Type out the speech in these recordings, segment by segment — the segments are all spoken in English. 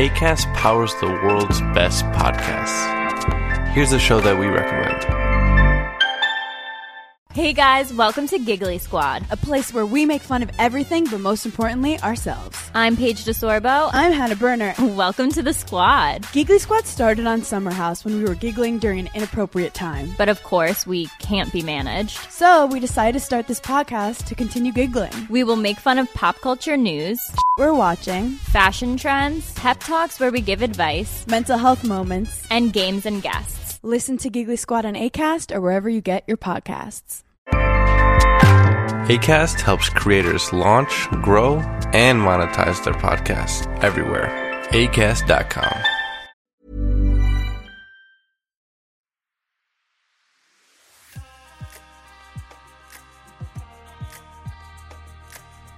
ACAST powers the world's best podcasts. Here's a show that we recommend. Hey guys, welcome to Giggly Squad. a place where we make fun of everything, but most importantly, ourselves. I'm Paige DeSorbo. I'm Hannah Berner. Welcome to the squad. Giggly Squad started on Summer House when we were giggling during an inappropriate time. But of course, we can't be managed. So we decided to start this podcast to continue giggling. We will make fun of pop culture news, We're watching fashion trends, pep talks where we give advice, mental health moments. and games and guests. Listen to Giggly Squad on ACAST or wherever you get your podcasts. ACAST helps creators launch, grow, and monetize their podcasts everywhere. ACAST.com.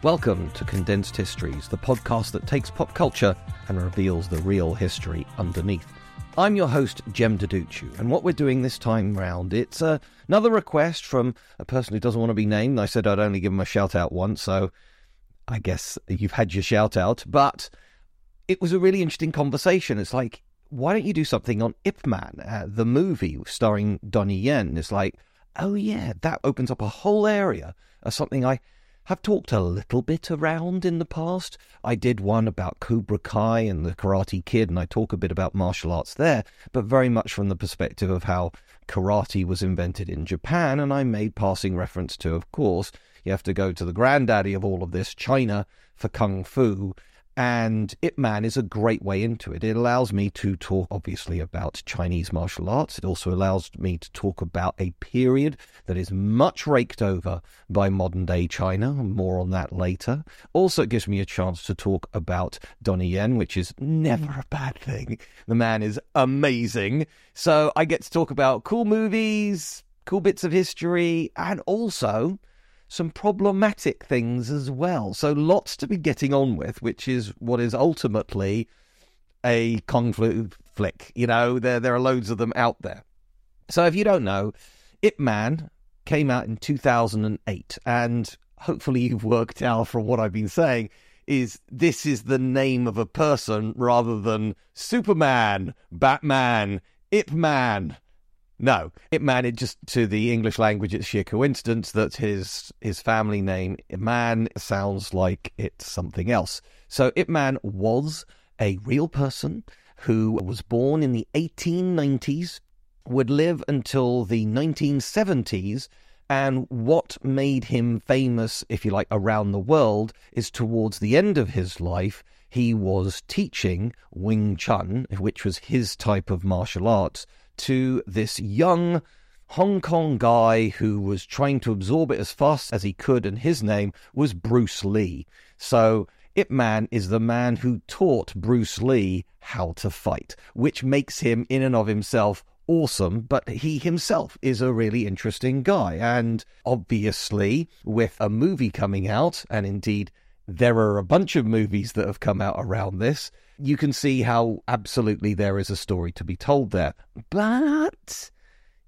Welcome to Condensed Histories, the podcast that takes pop culture and reveals the real history underneath. I'm your host, Jem Duducu, and what we're doing this time round, it's uh, another request from a person who doesn't want to be named. I said I'd only give him a shout out once, so I guess you've had your shout out, but it was a really interesting conversation. It's like, why don't you do something on Ip Man, uh, the movie starring Donnie Yen? It's like, oh yeah, that opens up a whole area of something I have talked a little bit around in the past. I did one about Cobra Kai and the Karate Kid, and I talk a bit about martial arts there, but very much from the perspective of how karate was invented in Japan, and I made passing reference to, of course, you have to go to the granddaddy of all of this, China, for Kung Fu. And Ip Man is a great way into it. It allows me to talk, obviously, about Chinese martial arts. It also allows me to talk about a period that is much raked over by modern day China. More on that later. Also, it gives me a chance to talk about Donnie Yen, which is never a bad thing. The man is amazing. So I get to talk about cool movies, cool bits of history, and also some problematic things as well. So lots to be getting on with, which is what is ultimately a kung flick. You know, there there are loads of them out there. So if you don't know, Ip Man came out in 2008, and hopefully you've worked out from what I've been saying is this is the name of a person rather than Superman, Batman, Ip Man. No, Ip Man. It just to the English language, it's sheer coincidence that his his family name Man sounds like it's something else. So Ip Man was a real person who was born in the 1890s, would live until the 1970s, and what made him famous, if you like, around the world is towards the end of his life. He was teaching Wing Chun, which was his type of martial arts, to this young Hong Kong guy who was trying to absorb it as fast as he could, and his name was Bruce Lee. So Ip Man is the man who taught Bruce Lee how to fight, which makes him, in and of himself, awesome, but he himself is a really interesting guy. And obviously, with a movie coming out, and indeed, there are a bunch of movies that have come out around this, you can see how absolutely there is a story to be told there. But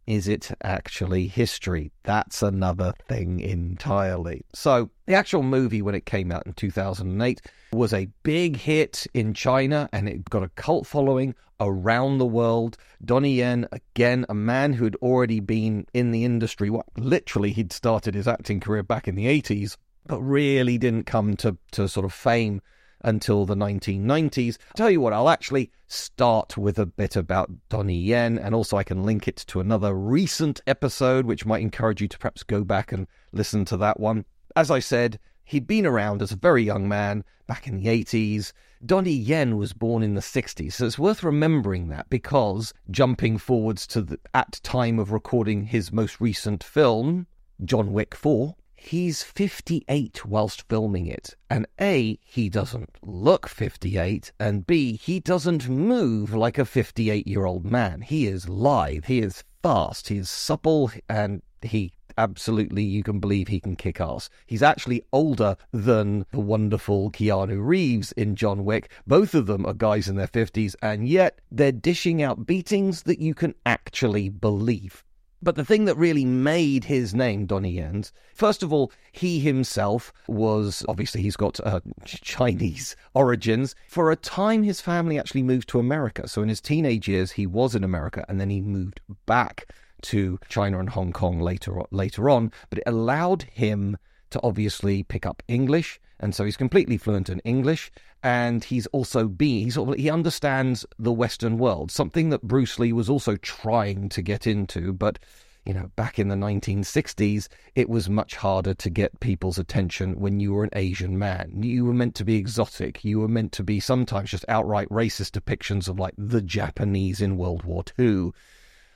is it actually history? That's another thing entirely. So, the actual movie, when it came out in 2008, was a big hit in China and it got a cult following around the world. Donnie Yen, again, a man who had already been in the industry, well, literally, he'd started his acting career back in the 80s, but really didn't come to, to sort of fame until the 1990s. I Tell you what, I'll actually start with a bit about Donnie Yen, and also I can link it to another recent episode, which might encourage you to perhaps go back and listen to that one. As I said, he'd been around as a very young man back in the 80s. Donnie Yen was born in the 60s, so it's worth remembering that because jumping forwards to the at time of recording his most recent film, John Wick 4, he's 58 whilst filming it. And A, he doesn't look 58, and B, he doesn't move like a 58 year old man. He is lithe, he is fast, he is supple, and he absolutely you can believe he can kick ass. He's actually older than the wonderful Keanu Reeves in John Wick. Both of them are guys in their 50s, and yet they're dishing out beatings that you can actually believe. But the thing that really made his name, Donnie Yen's, first of all, he himself was obviously he's got uh, Chinese origins. For a time, his family actually moved to America. So in his teenage years, he was in America and then he moved back to China and Hong Kong later later on. But it allowed him to obviously pick up English, and so he's completely fluent in English. And he's also been he's he understands the Western world, something that Bruce Lee was also trying to get into, but. You know, back in the 1960s, it was much harder to get people's attention when you were an Asian man. You were meant to be exotic. You were meant to be sometimes just outright racist depictions of like the Japanese in World War II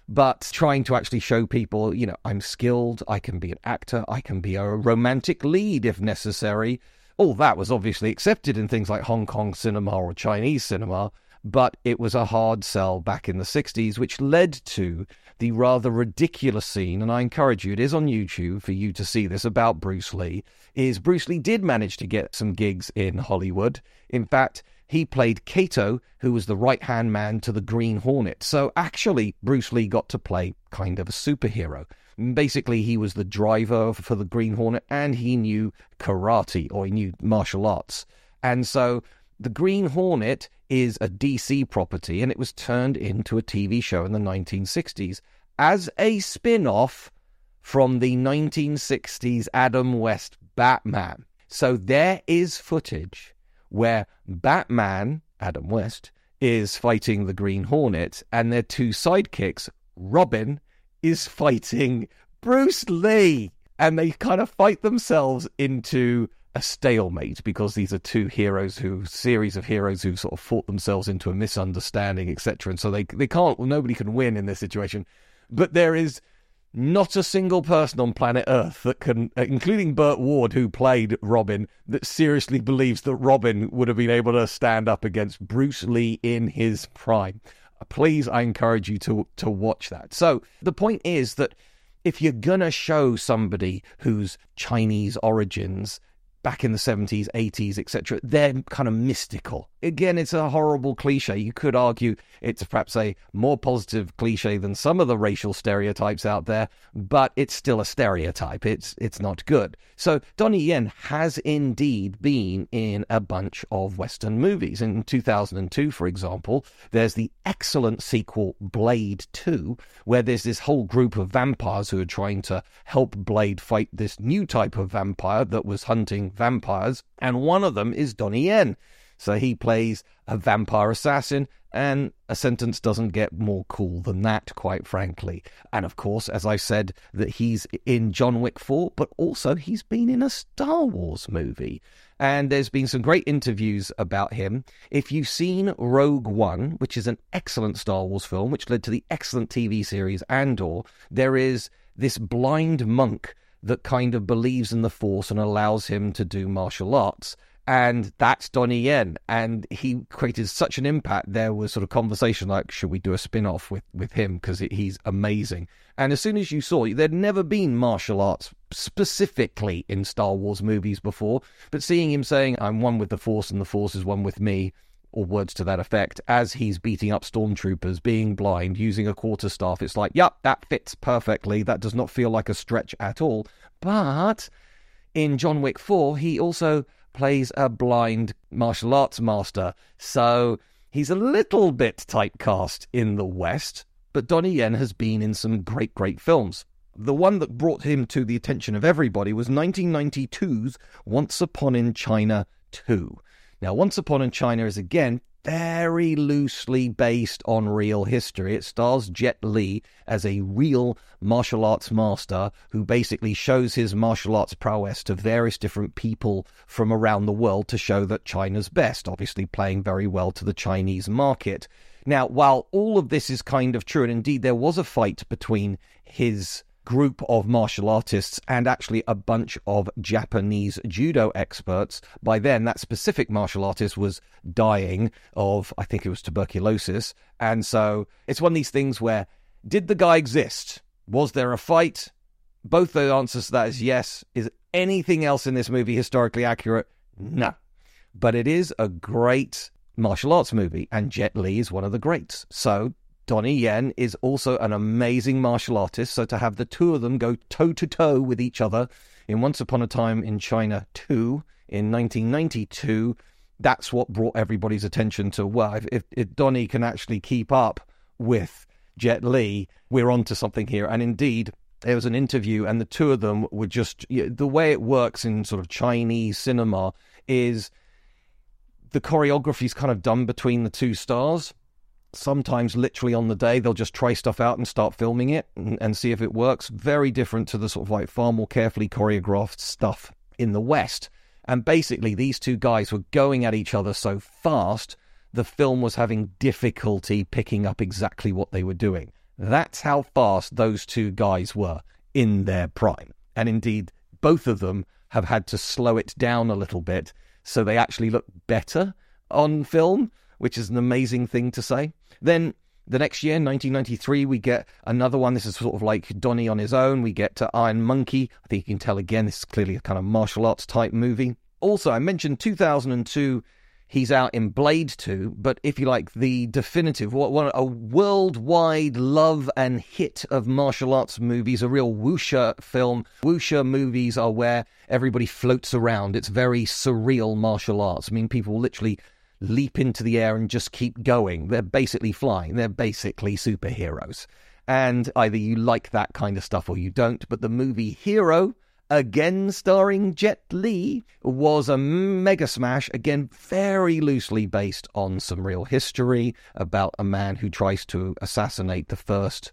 but trying to actually show people, you know, I'm skilled, I can be an actor, I can be a romantic lead if necessary. All that was obviously accepted in things like Hong Kong cinema or Chinese cinema, but it was a hard sell back in the 60s, which led to the rather ridiculous scene, and I encourage you, it is on YouTube for you to see this about Bruce Lee, is Bruce Lee did manage to get some gigs in Hollywood. In fact, he played Kato, who was the right hand man to the Green Hornet. So actually, Bruce Lee got to play kind of a superhero. Basically, he was the driver for the Green Hornet and he knew karate or he knew martial arts. And so the Green Hornet is a DC property and it was turned into a TV show in the 1960s as a spin off from the 1960s Adam West Batman. So there is footage where Batman, Adam West, is fighting the Green Hornet, and their two sidekicks, Robin, is fighting Bruce Lee. And they kind of fight themselves into a stalemate because these are two heroes who series of heroes who sort of fought themselves into a misunderstanding etc and so they they can't nobody can win in this situation but there is not a single person on planet Earth that can, uh, including Burt Ward, who played Robin, that seriously believes that Robin would have been able to stand up against Bruce Lee in his prime. Uh, please, I encourage you to to watch that. So the point is that if you're gonna show somebody whose Chinese origins back in the 70s, 80s, etc., they're kind of mystical. Again, it's a horrible cliche. You could argue it's perhaps a more positive cliche than some of the racial stereotypes out there, but it's still a stereotype. It's it's not good. So Donnie Yen has indeed been in a bunch of Western movies. In 2002, for example, there's the excellent sequel Blade 2, where there's this whole group of vampires who are trying to help Blade fight this new type of vampire that was hunting vampires, and one of them is Donnie Yen. So he plays a vampire assassin, and a sentence doesn't get more cool than that, quite frankly. And of course, as I said, that he's in John Wick 4, but also he's been in a Star Wars movie. And there's been some great interviews about him. If you've seen Rogue One, which is an excellent Star Wars film, which led to the excellent TV series Andor, there is this blind monk that kind of believes in the Force and allows him to do martial arts. And that's Donnie Yen. And he created such an impact. There was sort of conversation like, should we do a spin off with, with him? Because he's amazing. And as soon as you saw, there'd never been martial arts specifically in Star Wars movies before. But seeing him saying, I'm one with the Force and the Force is one with me, or words to that effect, as he's beating up stormtroopers, being blind, using a quarterstaff. It's like, yep, that fits perfectly. That does not feel like a stretch at all. But in John Wick 4, he also plays a blind martial arts master. So he's a little bit typecast in the West, but Donnie Yen has been in some great, great films. The one that brought him to the attention of everybody was 1992's Once Upon in China 2. Now, Once Upon in China is again very loosely based on real history. It stars Jet Li as a real martial arts master who basically shows his martial arts prowess to various different people from around the world to show that China's best, obviously playing very well to the Chinese market. Now, while all of this is kind of true, and indeed there was a fight between his group of martial artists and actually a bunch of Japanese judo experts. By then, that specific martial artist was dying of, I think it was tuberculosis. And so it's one of these things where did the guy exist? Was there a fight? Both the answers to that is yes. Is anything else in this movie historically accurate? No. But it is a great martial arts movie, and Jet Li is one of the greats. So Donnie Yen is also an amazing martial artist, so to have the two of them go toe to toe with each other in Once Upon a Time in China 2 in 1992, that's what brought everybody's attention to, well, if, if, if Donnie can actually keep up with Jet Li, we're onto something here. And indeed, there was an interview, and the two of them were just the way it works in sort of Chinese cinema is the choreography is kind of done between the two stars. Sometimes, literally on the day, they'll just try stuff out and start filming it and, and see if it works. Very different to the sort of like far more carefully choreographed stuff in the West. And basically, these two guys were going at each other so fast, the film was having difficulty picking up exactly what they were doing. That's how fast those two guys were in their prime. And indeed, both of them have had to slow it down a little bit so they actually look better on film, which is an amazing thing to say. Then the next year, 1993, we get another one. This is sort of like Donnie on his own. We get to Iron Monkey. I think you can tell again, this is clearly a kind of martial arts type movie. Also, I mentioned 2002 he's out in Blade 2, but if you like, the definitive, what one a worldwide love and hit of martial arts movies, a real wuxia film. Wuxia movies are where everybody floats around. It's very surreal martial arts. I mean, people literally leap into the air and just keep going. They're basically flying. They're basically superheroes. And either you like that kind of stuff or you don't. But the movie Hero again starring Jet Li, was a mega smash, again, very loosely based on some real history about a man who tries to assassinate the first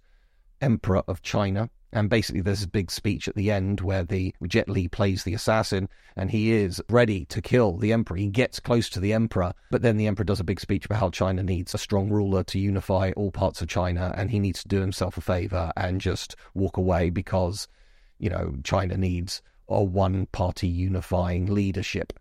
emperor of China. And basically, there's a big speech at the end where the Jet Li plays the assassin, and he is ready to kill the emperor. He gets close to the emperor, but then the emperor does a big speech about how China needs a strong ruler to unify all parts of China, and he needs to do himself a favor and just walk away because you know, China needs a one party unifying leadership.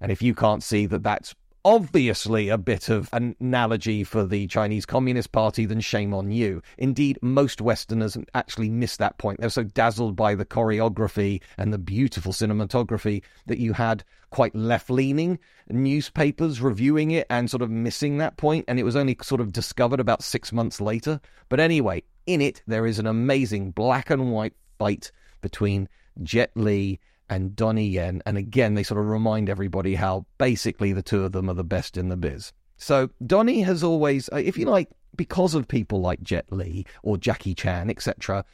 And if you can't see that that's obviously a bit of an analogy for the Chinese Communist Party, then shame on you. Indeed, most Westerners actually miss that point. They're so dazzled by the choreography and the beautiful cinematography that you had quite left leaning newspapers reviewing it and sort of missing that point, and it was only sort of discovered about six months later. But anyway, in it, there is an amazing black and white fight between Jet Li and Donnie Yen. And again, they sort of remind everybody how basically the two of them are the best in the biz. So Donnie has always, uh, if you like, because of people like Jet Li or Jackie Chan, etc.,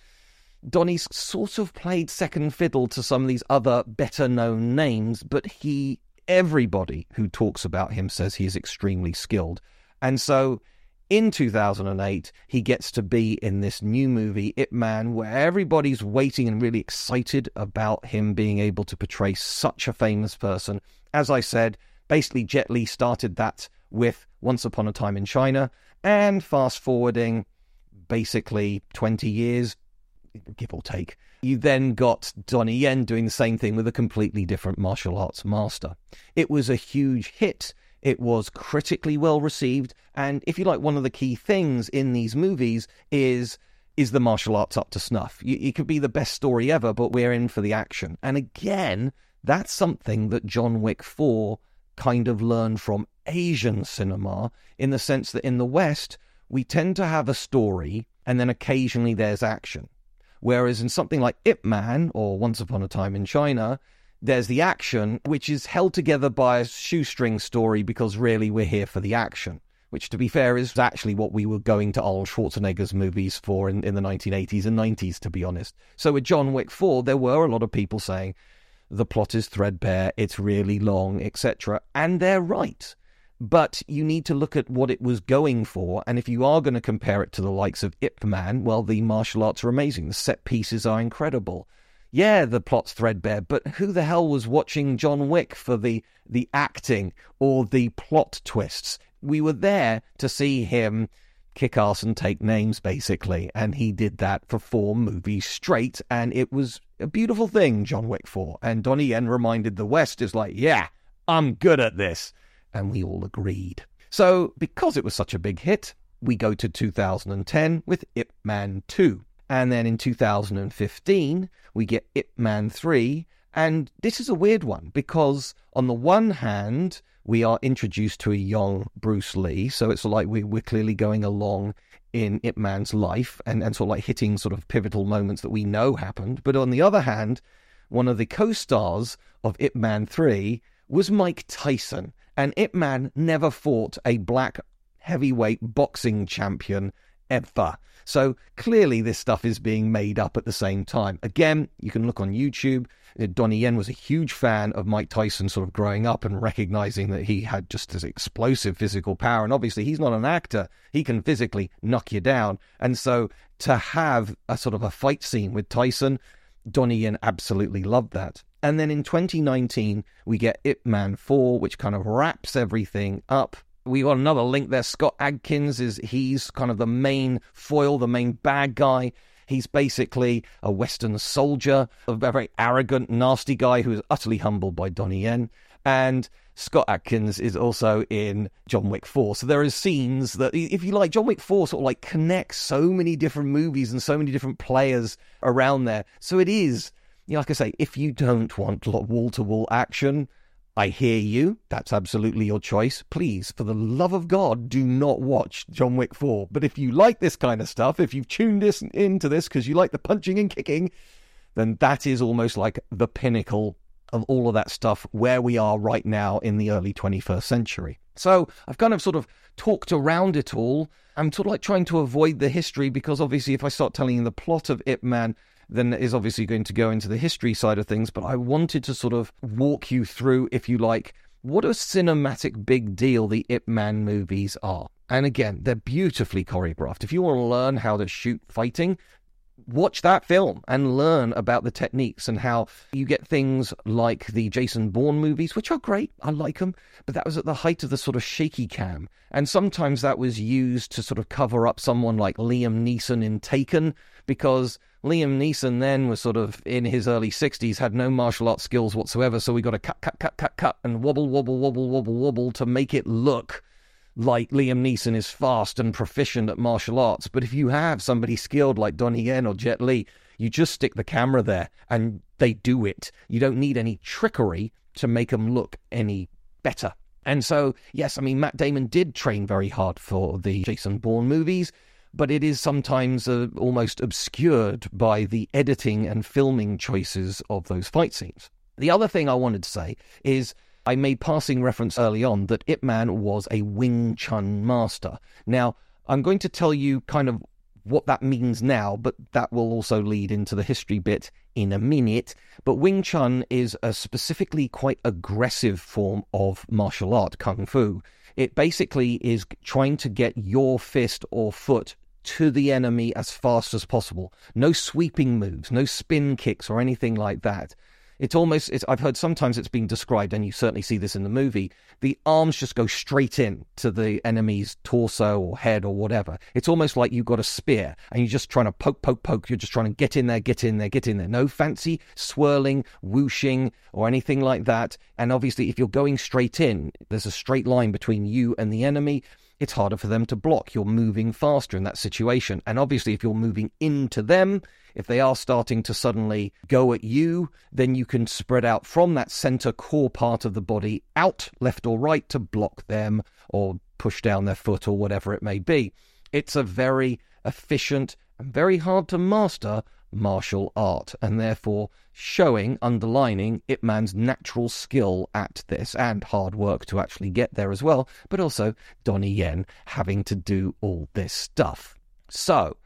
Donnie's sort of played second fiddle to some of these other better known names, but he, everybody who talks about him says he is extremely skilled. And so in 2008, he gets to be in this new movie, Ip Man, where everybody's waiting and really excited about him being able to portray such a famous person. As I said, basically, Jet Li started that with Once Upon a Time in China, and fast forwarding basically 20 years, give or take, you then got Donnie Yen doing the same thing with a completely different martial arts master. It was a huge hit it was critically well received, and if you like, one of the key things in these movies is is the martial arts up to snuff? It could be the best story ever, but we're in for the action. And again, that's something that John Wick 4 kind of learned from Asian cinema in the sense that in the West, we tend to have a story and then occasionally there's action. Whereas in something like Ip Man or Once Upon a Time in China, there's the action, which is held together by a shoestring story because really we're here for the action. Which, to be fair, is actually what we were going to Arnold Schwarzenegger's movies for in, in the 1980s and 90s, to be honest. So with John Wick 4, there were a lot of people saying the plot is threadbare, it's really long, etc. And they're right. But you need to look at what it was going for. And if you are going to compare it to the likes of Ip Man, well, the martial arts are amazing. The set pieces are incredible yeah, the plot's threadbare, but who the hell was watching John Wick for the the acting or the plot twists? We were there to see him kick ass and take names, basically, and he did that for four movies straight, and it was a beautiful thing, John Wick 4. And Donnie Yen reminded the West is like, yeah, I'm good at this. And we all agreed. So, because it was such a big hit, we go to 2010 with Ip Man 2. And then in 2015, we get Ip Man 3. And this is a weird one because, on the one hand, we are introduced to a young Bruce Lee. So it's like we, we're clearly going along in Ip Man's life and, and sort of like hitting sort of pivotal moments that we know happened. But on the other hand, one of the co stars of Ip Man 3 was Mike Tyson. And Ip Man never fought a black heavyweight boxing champion ever. So clearly, this stuff is being made up at the same time. Again, you can look on YouTube. Uh, Donnie Yen was a huge fan of Mike Tyson sort of growing up and recognizing that he had just this explosive physical power. And obviously, he's not an actor, he can physically knock you down. And so to have a sort of a fight scene with Tyson, Donnie Yen absolutely loved that. And then in 2019, we get Ip Man 4, which kind of wraps everything up we got another link there. Scott Adkins is he's kind of the main foil, the main bad guy. He's basically a Western soldier, a very arrogant, nasty guy who is utterly humbled by Donnie Yen. And Scott Adkins is also in John Wick 4. So there are scenes that, if you like, John Wick 4 sort of like connects so many different movies and so many different players around there. So it is, you know, like I say, if you don't want wall to wall action, I hear you. That's absolutely your choice. Please, for the love of God, do not watch John Wick 4. But if you like this kind of stuff, if you've tuned this into this because you like the punching and kicking, then that is almost like the pinnacle of all of that stuff where we are right now in the early 21st century. So I've kind of sort of talked around it all. I'm sort of like trying to avoid the history because obviously, if I start telling you the plot of Ip Man, then is obviously going to go into the history side of things. But I wanted to sort of walk you through, if you like, what a cinematic big deal the Ip Man movies are. And again, they're beautifully choreographed. If you want to learn how to shoot fighting, watch that film and learn about the techniques and how you get things like the Jason Bourne movies, which are great. I like them. But that was at the height of the sort of shaky cam. And sometimes that was used to sort of cover up someone like Liam Neeson in Taken because Liam Neeson then was sort of in his early 60s, had no martial arts skills whatsoever. So we got to cut, cut, cut, cut, cut, and wobble, wobble, wobble, wobble, wobble to make it look like Liam Neeson is fast and proficient at martial arts. But if you have somebody skilled like Donnie Yen or Jet Li, you just stick the camera there and they do it. You don't need any trickery to make them look any better. And so, yes, I mean, Matt Damon did train very hard for the Jason Bourne movies but it is sometimes uh, almost obscured by the editing and filming choices of those fight scenes. The other thing I wanted to say is I made passing reference early on that Ip Man was a Wing Chun master. Now, I'm going to tell you kind of what that means now, but that will also lead into the history bit in a minute. But Wing Chun is a specifically quite aggressive form of martial art, Kung Fu. It basically is trying to get your fist or foot to the enemy as fast as possible. No sweeping moves, no spin kicks or anything like that. It's almost, it's, I've heard sometimes it's been described, and you certainly see this in the movie. The arms just go straight in to the enemy's torso or head or whatever. It's almost like you've got a spear and you're just trying to poke, poke, poke. You're just trying to get in there, get in there, get in there. No fancy swirling, whooshing, or anything like that. And obviously, if you're going straight in, there's a straight line between you and the enemy it's harder for them to block. You're moving faster in that situation. And obviously, if you're moving into them, if they are starting to suddenly go at you, then you can spread out from that center core part of the body out left or right to block them or push down their foot or whatever it may be. It's a very efficient and very hard to master martial art, and therefore showing, underlining Ip Man's natural skill at this and hard work to actually get there as well, but also Donnie Yen having to do all this stuff. So,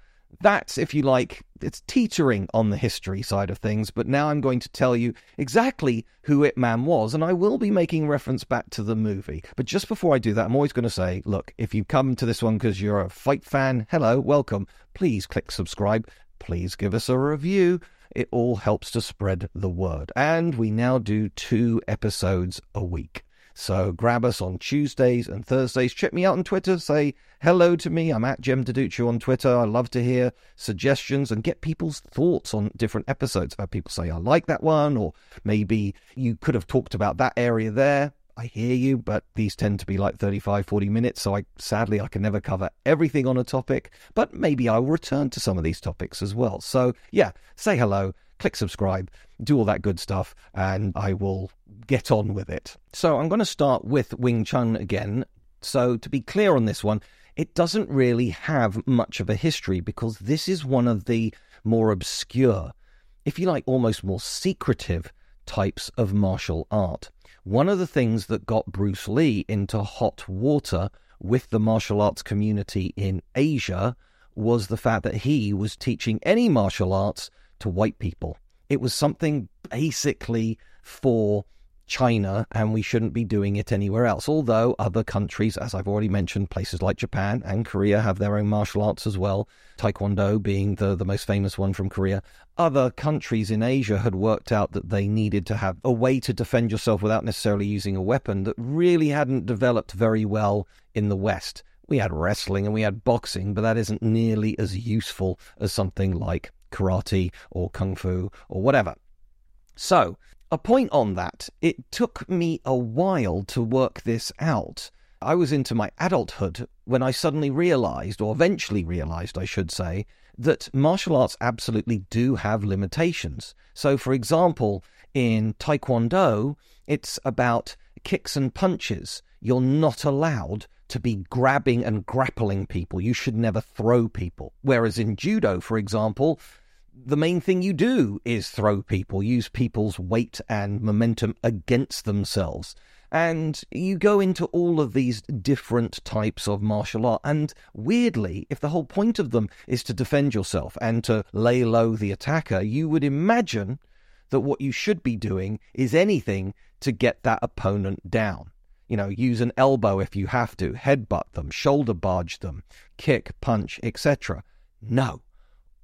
that's, if you like, it's teetering on the history side of things, but now I'm going to tell you exactly who Ip Man was, and I will be making reference back to the movie. But just before I do that, I'm always going to say, look, if you come to this one because you're a fight fan, hello, welcome. Please click subscribe please give us a review. It all helps to spread the word. And we now do two episodes a week. So grab us on Tuesdays and Thursdays. Check me out on Twitter. Say hello to me. I'm at Jem Duducu on Twitter. I love to hear suggestions and get people's thoughts on different episodes. Had people say, I like that one, or maybe you could have talked about that area there. I hear you, but these tend to be like 35, 40 minutes. So I sadly I can never cover everything on a topic, but maybe I will return to some of these topics as well. So yeah, say hello, click subscribe, do all that good stuff, and I will get on with it. So I'm going to start with Wing Chun again. So to be clear on this one, it doesn't really have much of a history because this is one of the more obscure, if you like, almost more secretive types of martial art. One of the things that got Bruce Lee into hot water with the martial arts community in Asia was the fact that he was teaching any martial arts to white people. It was something basically for China, and we shouldn't be doing it anywhere else. Although other countries, as I've already mentioned, places like Japan and Korea have their own martial arts as well, Taekwondo being the, the most famous one from Korea. Other countries in Asia had worked out that they needed to have a way to defend yourself without necessarily using a weapon that really hadn't developed very well in the West. We had wrestling and we had boxing, but that isn't nearly as useful as something like karate or kung fu or whatever. So, a point on that, it took me a while to work this out. I was into my adulthood when I suddenly realized, or eventually realized, I should say, that martial arts absolutely do have limitations. So, for example, in Taekwondo, it's about kicks and punches. You're not allowed to be grabbing and grappling people. You should never throw people. Whereas in Judo, for example, the main thing you do is throw people, use people's weight and momentum against themselves. And you go into all of these different types of martial art. And weirdly, if the whole point of them is to defend yourself and to lay low the attacker, you would imagine that what you should be doing is anything to get that opponent down. You know, use an elbow if you have to, headbutt them, shoulder barge them, kick, punch, etc. No.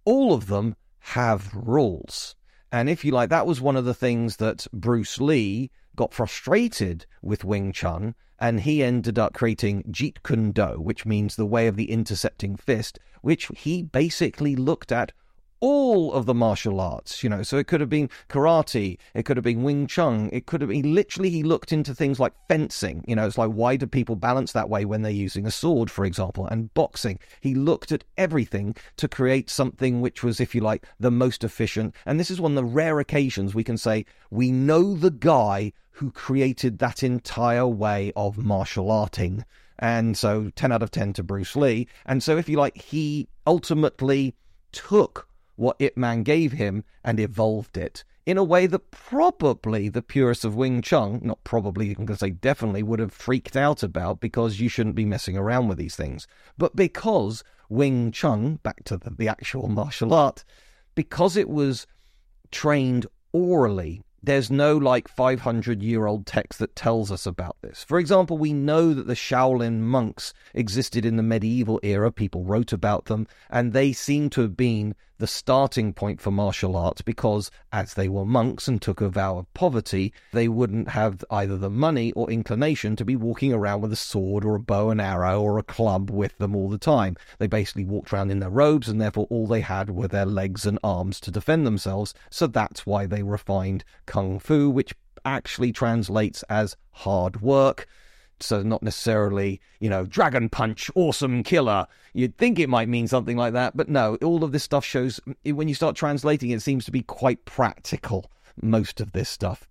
All of them have rules. And if you like, that was one of the things that Bruce Lee got frustrated with Wing Chun, and he ended up creating Jeet Kune Do, which means the way of the intercepting fist, which he basically looked at all of the martial arts, you know. So it could have been karate, it could have been Wing Chun, it could have been literally he looked into things like fencing, you know. It's like why do people balance that way when they're using a sword, for example, and boxing. He looked at everything to create something which was, if you like, the most efficient. And this is one of the rare occasions we can say we know the guy who created that entire way of martial arting. And so 10 out of 10 to Bruce Lee. And so, if you like, he ultimately took what Ip Man gave him and evolved it in a way that probably the purists of Wing Chun, not probably, going to say definitely, would have freaked out about because you shouldn't be messing around with these things. But because Wing Chun, back to the, the actual martial art, because it was trained orally there's no like 500 year old text that tells us about this. For example, we know that the Shaolin monks existed in the medieval era, people wrote about them, and they seem to have been the starting point for martial arts because, as they were monks and took a vow of poverty, they wouldn't have either the money or inclination to be walking around with a sword or a bow and arrow or a club with them all the time. They basically walked around in their robes, and therefore all they had were their legs and arms to defend themselves, so that's why they refined kung fu, which actually translates as hard work so not necessarily, you know, dragon punch, awesome killer. You'd think it might mean something like that, but no, all of this stuff shows when you start translating it seems to be quite practical, most of this stuff.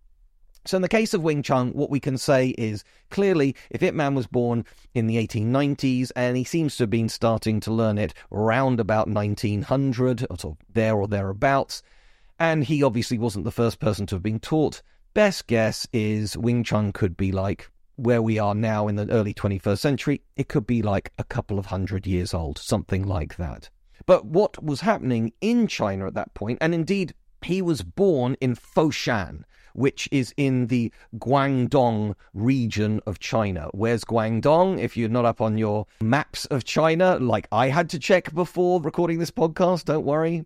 So in the case of Wing Chun, what we can say is clearly if Ip Man was born in the 1890s and he seems to have been starting to learn it around about 1900 or sort of there or thereabouts, and he obviously wasn't the first person to have been taught, best guess is Wing Chun could be like where we are now in the early 21st century, it could be like a couple of hundred years old, something like that. But what was happening in China at that point, and indeed, he was born in Foshan, which is in the Guangdong region of China. Where's Guangdong? If you're not up on your maps of China, like I had to check before recording this podcast, don't worry.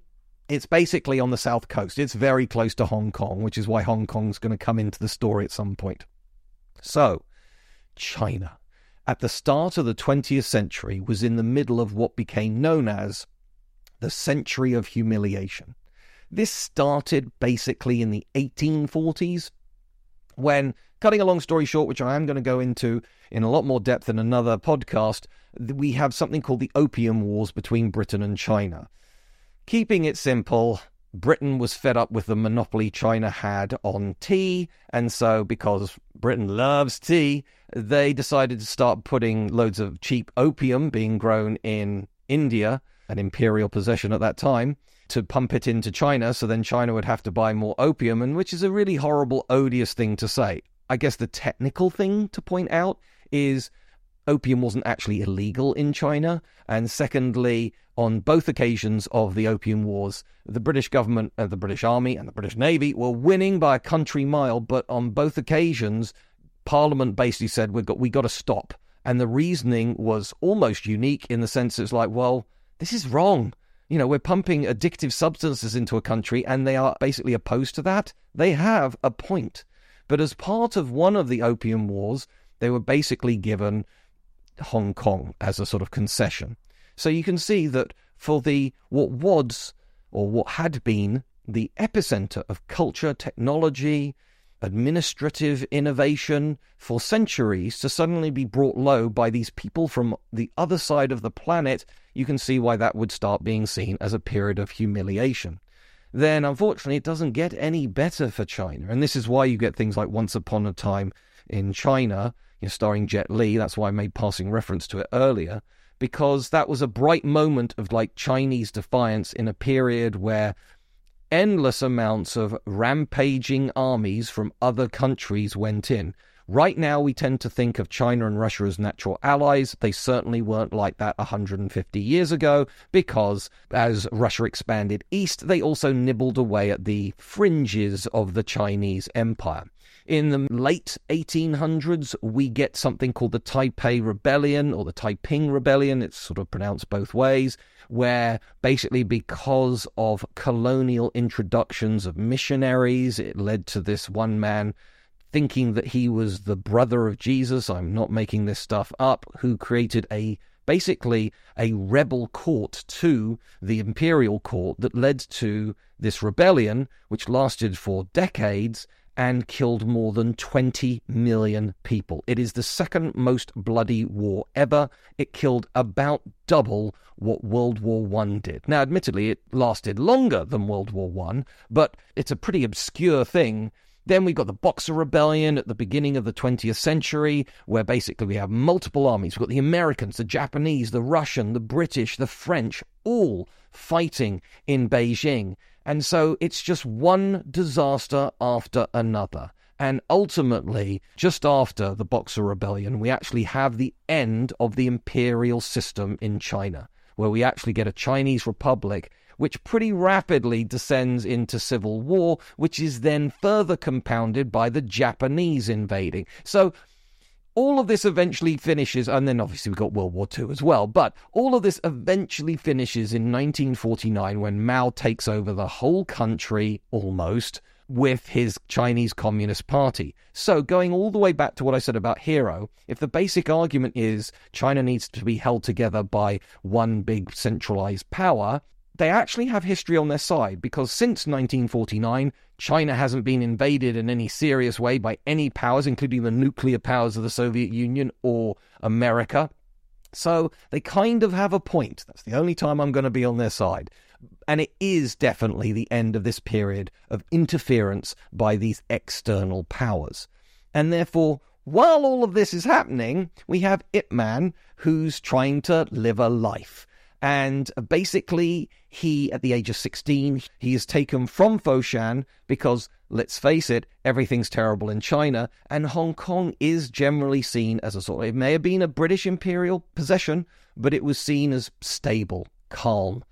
It's basically on the south coast. It's very close to Hong Kong, which is why Hong Kong's going to come into the story at some point. So, China, at the start of the 20th century, was in the middle of what became known as the century of humiliation. This started basically in the 1840s when, cutting a long story short, which I am going to go into in a lot more depth in another podcast, we have something called the Opium Wars between Britain and China. Keeping it simple, Britain was fed up with the monopoly China had on tea, and so because Britain loves tea, they decided to start putting loads of cheap opium being grown in India, an imperial possession at that time, to pump it into China, so then China would have to buy more opium, and which is a really horrible, odious thing to say. I guess the technical thing to point out is opium wasn't actually illegal in China. And secondly, on both occasions of the Opium Wars, the British government, and the British Army, and the British Navy were winning by a country mile. But on both occasions, Parliament basically said we got we got to stop. And the reasoning was almost unique in the sense it's like, well, this is wrong. You know, we're pumping addictive substances into a country and they are basically opposed to that. They have a point. But as part of one of the Opium Wars, they were basically given Hong Kong as a sort of concession. So you can see that for the what was or what had been the epicenter of culture, technology, administrative innovation for centuries to suddenly be brought low by these people from the other side of the planet, you can see why that would start being seen as a period of humiliation. Then, unfortunately, it doesn't get any better for China. And this is why you get things like Once Upon a Time in China, you know, starring Jet Li. That's why I made passing reference to it earlier, because that was a bright moment of like Chinese defiance in a period where endless amounts of rampaging armies from other countries went in. Right now, we tend to think of China and Russia as natural allies. They certainly weren't like that 150 years ago because as Russia expanded east, they also nibbled away at the fringes of the Chinese empire. In the late 1800s, we get something called the Taipei Rebellion or the Taiping Rebellion. It's sort of pronounced both ways, where basically because of colonial introductions of missionaries, it led to this one man thinking that he was the brother of Jesus. I'm not making this stuff up, who created a basically a rebel court to the imperial court that led to this rebellion, which lasted for decades and killed more than 20 million people. It is the second most bloody war ever. It killed about double what World War I did. Now, admittedly, it lasted longer than World War I, but it's a pretty obscure thing. Then we've got the Boxer Rebellion at the beginning of the 20th century, where basically we have multiple armies. We've got the Americans, the Japanese, the Russian, the British, the French, all fighting in Beijing. And so it's just one disaster after another. And ultimately, just after the Boxer Rebellion, we actually have the end of the imperial system in China, where we actually get a Chinese republic, which pretty rapidly descends into civil war, which is then further compounded by the Japanese invading. So all of this eventually finishes, and then obviously we've got World War II as well, but all of this eventually finishes in 1949 when Mao takes over the whole country almost with his Chinese Communist Party. So, going all the way back to what I said about Hero, if the basic argument is China needs to be held together by one big centralized power, they actually have history on their side because since 1949, China hasn't been invaded in any serious way by any powers, including the nuclear powers of the Soviet Union or America. So they kind of have a point. That's the only time I'm going to be on their side. And it is definitely the end of this period of interference by these external powers. And therefore, while all of this is happening, we have Ip Man who's trying to live a life. And basically, he, at the age of 16, he is taken from Foshan because, let's face it, everything's terrible in China, and Hong Kong is generally seen as a sort of, it may have been a British imperial possession, but it was seen as stable, calm,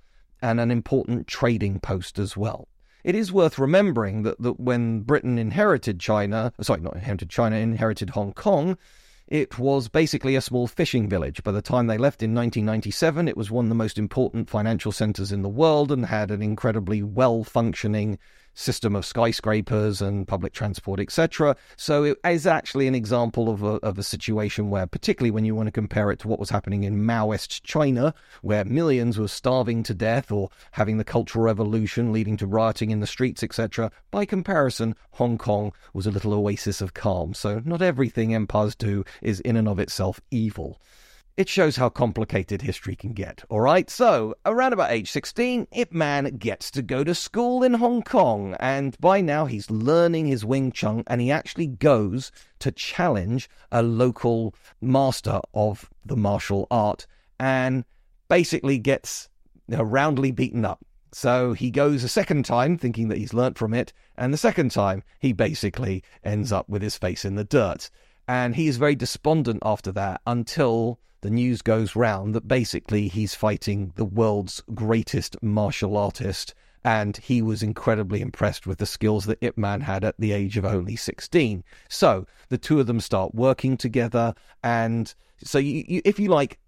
and an important trading post as well. It is worth remembering that, that when Britain inherited China, sorry, not inherited China, inherited Hong Kong, it was basically a small fishing village. By the time they left in 1997, it was one of the most important financial centers in the world and had an incredibly well functioning system of skyscrapers and public transport, etc. So it is actually an example of a, of a situation where, particularly when you want to compare it to what was happening in Maoist China, where millions were starving to death or having the Cultural Revolution leading to rioting in the streets, etc., by comparison, Hong Kong was a little oasis of calm. So not everything empires do is in and of itself evil. It shows how complicated history can get. All right, so around about age 16, Ip Man gets to go to school in Hong Kong, and by now he's learning his Wing Chun, and he actually goes to challenge a local master of the martial art, and basically gets you know, roundly beaten up. So he goes a second time, thinking that he's learnt from it, and the second time he basically ends up with his face in the dirt. And he is very despondent after that until the news goes round that basically he's fighting the world's greatest martial artist. And he was incredibly impressed with the skills that Ip Man had at the age of only 16. So the two of them start working together. And so, you, you, if you like,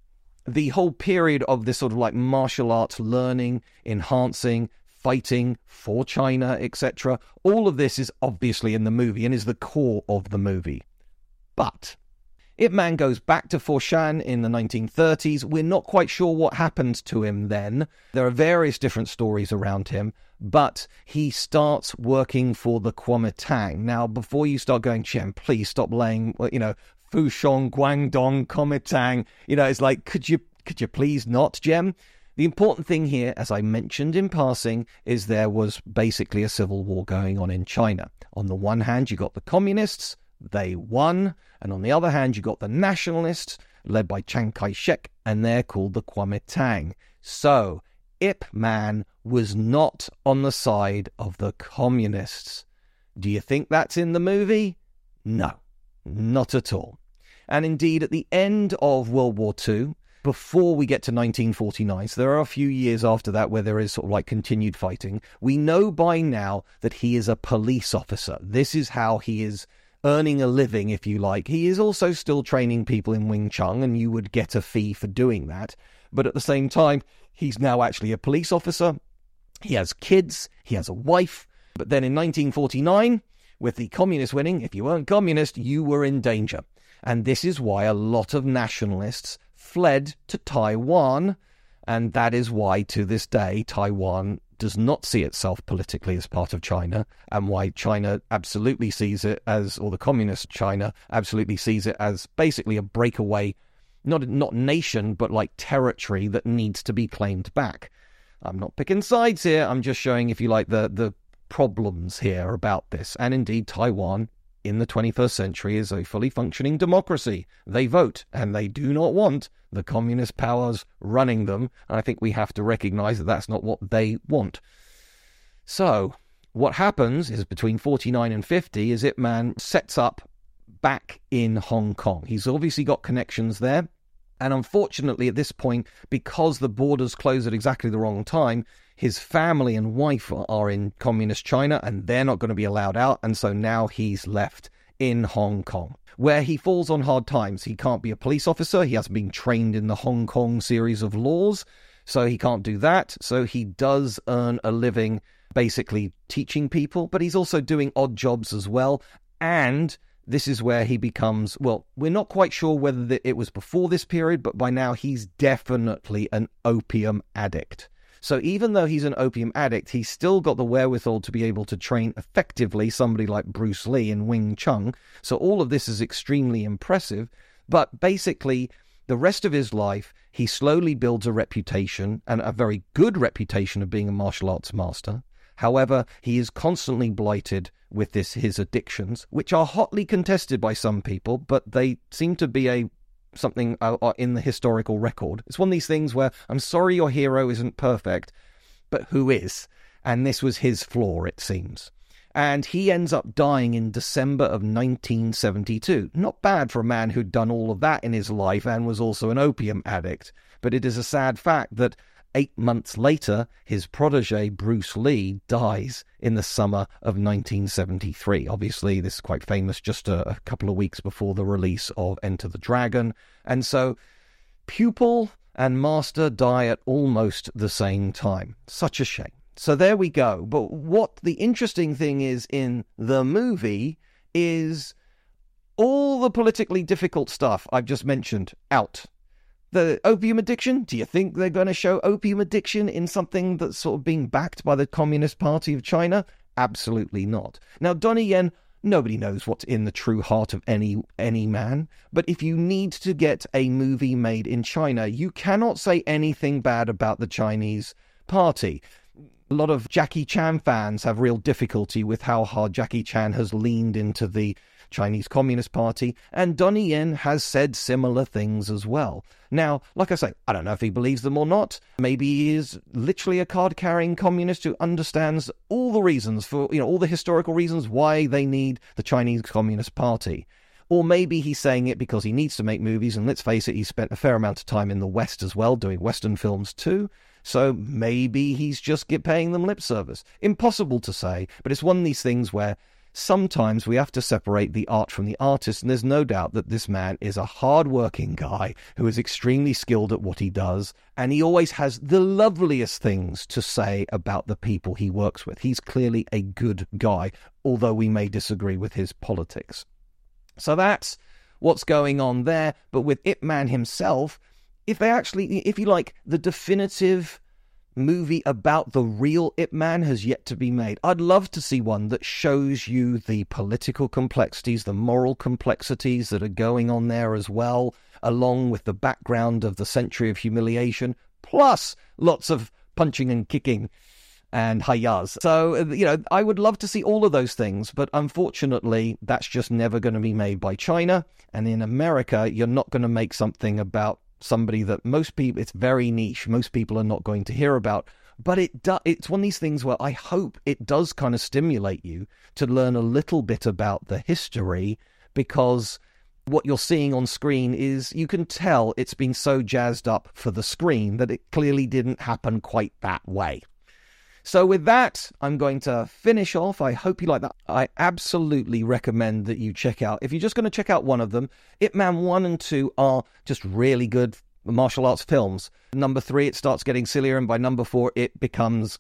the whole period of this sort of like martial arts learning, enhancing, fighting for China, etc., all of this is obviously in the movie and is the core of the movie. But Ip Man goes back to Foshan in the 1930s. We're not quite sure what happened to him then. There are various different stories around him, but he starts working for the Kuomintang. Now, before you start going, Jem, please stop laying, you know, Foshan, Guangdong, Kuomintang. You know, it's like, could you could you please not, Jem? The important thing here, as I mentioned in passing, is there was basically a civil war going on in China. On the one hand, you got the communists, they won. And on the other hand, you got the nationalists, led by Chiang Kai shek, and they're called the Kuomintang. So, Ip Man was not on the side of the communists. Do you think that's in the movie? No, not at all. And indeed, at the end of World War II, before we get to 1949, so there are a few years after that where there is sort of like continued fighting, we know by now that he is a police officer. This is how he is earning a living, if you like. He is also still training people in Wing Chun, and you would get a fee for doing that. But at the same time, he's now actually a police officer. He has kids, he has a wife. But then in 1949, with the communists winning, if you weren't communist, you were in danger. And this is why a lot of nationalists fled to Taiwan. And that is why, to this day, Taiwan does not see itself politically as part of China, and why China absolutely sees it as, or the communist China absolutely sees it as basically a breakaway, not not nation, but like territory that needs to be claimed back. I'm not picking sides here. I'm just showing, if you like, the the problems here about this, and indeed Taiwan in the 21st century is a fully functioning democracy. They vote, and they do not want the communist powers running them. And I think we have to recognize that that's not what they want. So, what happens is between 49 and 50 is Ip Man sets up back in Hong Kong. He's obviously got connections there. And unfortunately, at this point, because the borders close at exactly the wrong time, his family and wife are in communist China and they're not going to be allowed out. And so now he's left in Hong Kong, where he falls on hard times. He can't be a police officer. He hasn't been trained in the Hong Kong series of laws. So he can't do that. So he does earn a living basically teaching people, but he's also doing odd jobs as well. And this is where he becomes well, we're not quite sure whether it was before this period, but by now he's definitely an opium addict. So even though he's an opium addict, he's still got the wherewithal to be able to train effectively somebody like Bruce Lee in Wing Chun. So all of this is extremely impressive. But basically, the rest of his life, he slowly builds a reputation and a very good reputation of being a martial arts master. However, he is constantly blighted with this his addictions, which are hotly contested by some people, but they seem to be a something uh, uh, in the historical record. It's one of these things where I'm sorry your hero isn't perfect, but who is? And this was his flaw, it seems. And he ends up dying in December of 1972. Not bad for a man who'd done all of that in his life and was also an opium addict. But it is a sad fact that Eight months later, his protege Bruce Lee dies in the summer of 1973. Obviously, this is quite famous just a, a couple of weeks before the release of Enter the Dragon. And so, pupil and master die at almost the same time. Such a shame. So there we go. But what the interesting thing is in the movie is all the politically difficult stuff I've just mentioned out the opium addiction? Do you think they're going to show opium addiction in something that's sort of being backed by the Communist Party of China? Absolutely not. Now, Donnie Yen Nobody knows what's in the true heart of any any man. But if you need to get a movie made in China, you cannot say anything bad about the Chinese party. A lot of Jackie Chan fans have real difficulty with how hard Jackie Chan has leaned into the Chinese Communist Party, and Donnie Yen has said similar things as well. Now, like I say, I don't know if he believes them or not. Maybe he is literally a card carrying communist who understands all the reasons for, you know, all the historical reasons why they need the Chinese Communist Party. Or maybe he's saying it because he needs to make movies, and let's face it, he spent a fair amount of time in the West as well, doing Western films too. So maybe he's just paying them lip service. Impossible to say, but it's one of these things where sometimes we have to separate the art from the artist, and there's no doubt that this man is a hard-working guy who is extremely skilled at what he does, and he always has the loveliest things to say about the people he works with. He's clearly a good guy, although we may disagree with his politics. So that's what's going on there. But with Ip Man himself, if they actually, if you like, the definitive movie about the real Ip Man has yet to be made. I'd love to see one that shows you the political complexities, the moral complexities that are going on there as well, along with the background of the century of humiliation, plus lots of punching and kicking and hayas. So, you know, I would love to see all of those things, but unfortunately, that's just never going to be made by China. And in America, you're not going to make something about somebody that most people it's very niche most people are not going to hear about but it do, it's one of these things where i hope it does kind of stimulate you to learn a little bit about the history because what you're seeing on screen is you can tell it's been so jazzed up for the screen that it clearly didn't happen quite that way so, with that, I'm going to finish off. I hope you like that. I absolutely recommend that you check out, if you're just going to check out one of them, Ip Man 1 and 2 are just really good martial arts films. Number three, it starts getting sillier, and by number four, it becomes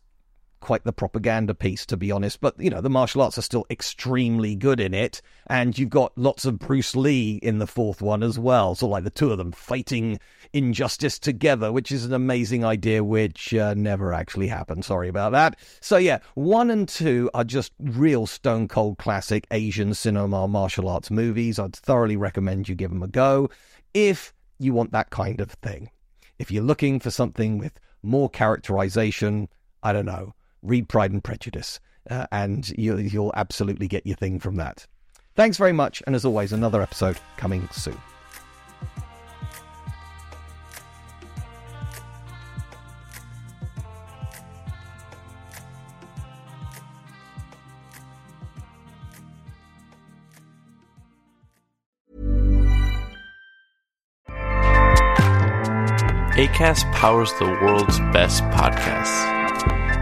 quite the propaganda piece, to be honest. But, you know, the martial arts are still extremely good in it. And you've got lots of Bruce Lee in the fourth one as well. So, like the two of them fighting injustice together, which is an amazing idea, which uh, never actually happened. Sorry about that. So, yeah, one and two are just real stone cold classic Asian cinema martial arts movies. I'd thoroughly recommend you give them a go if you want that kind of thing. If you're looking for something with more characterization, I don't know, read Pride and Prejudice, uh, and you, you'll absolutely get your thing from that. Thanks very much, and as always, another episode coming soon. ACAST powers the world's best podcasts.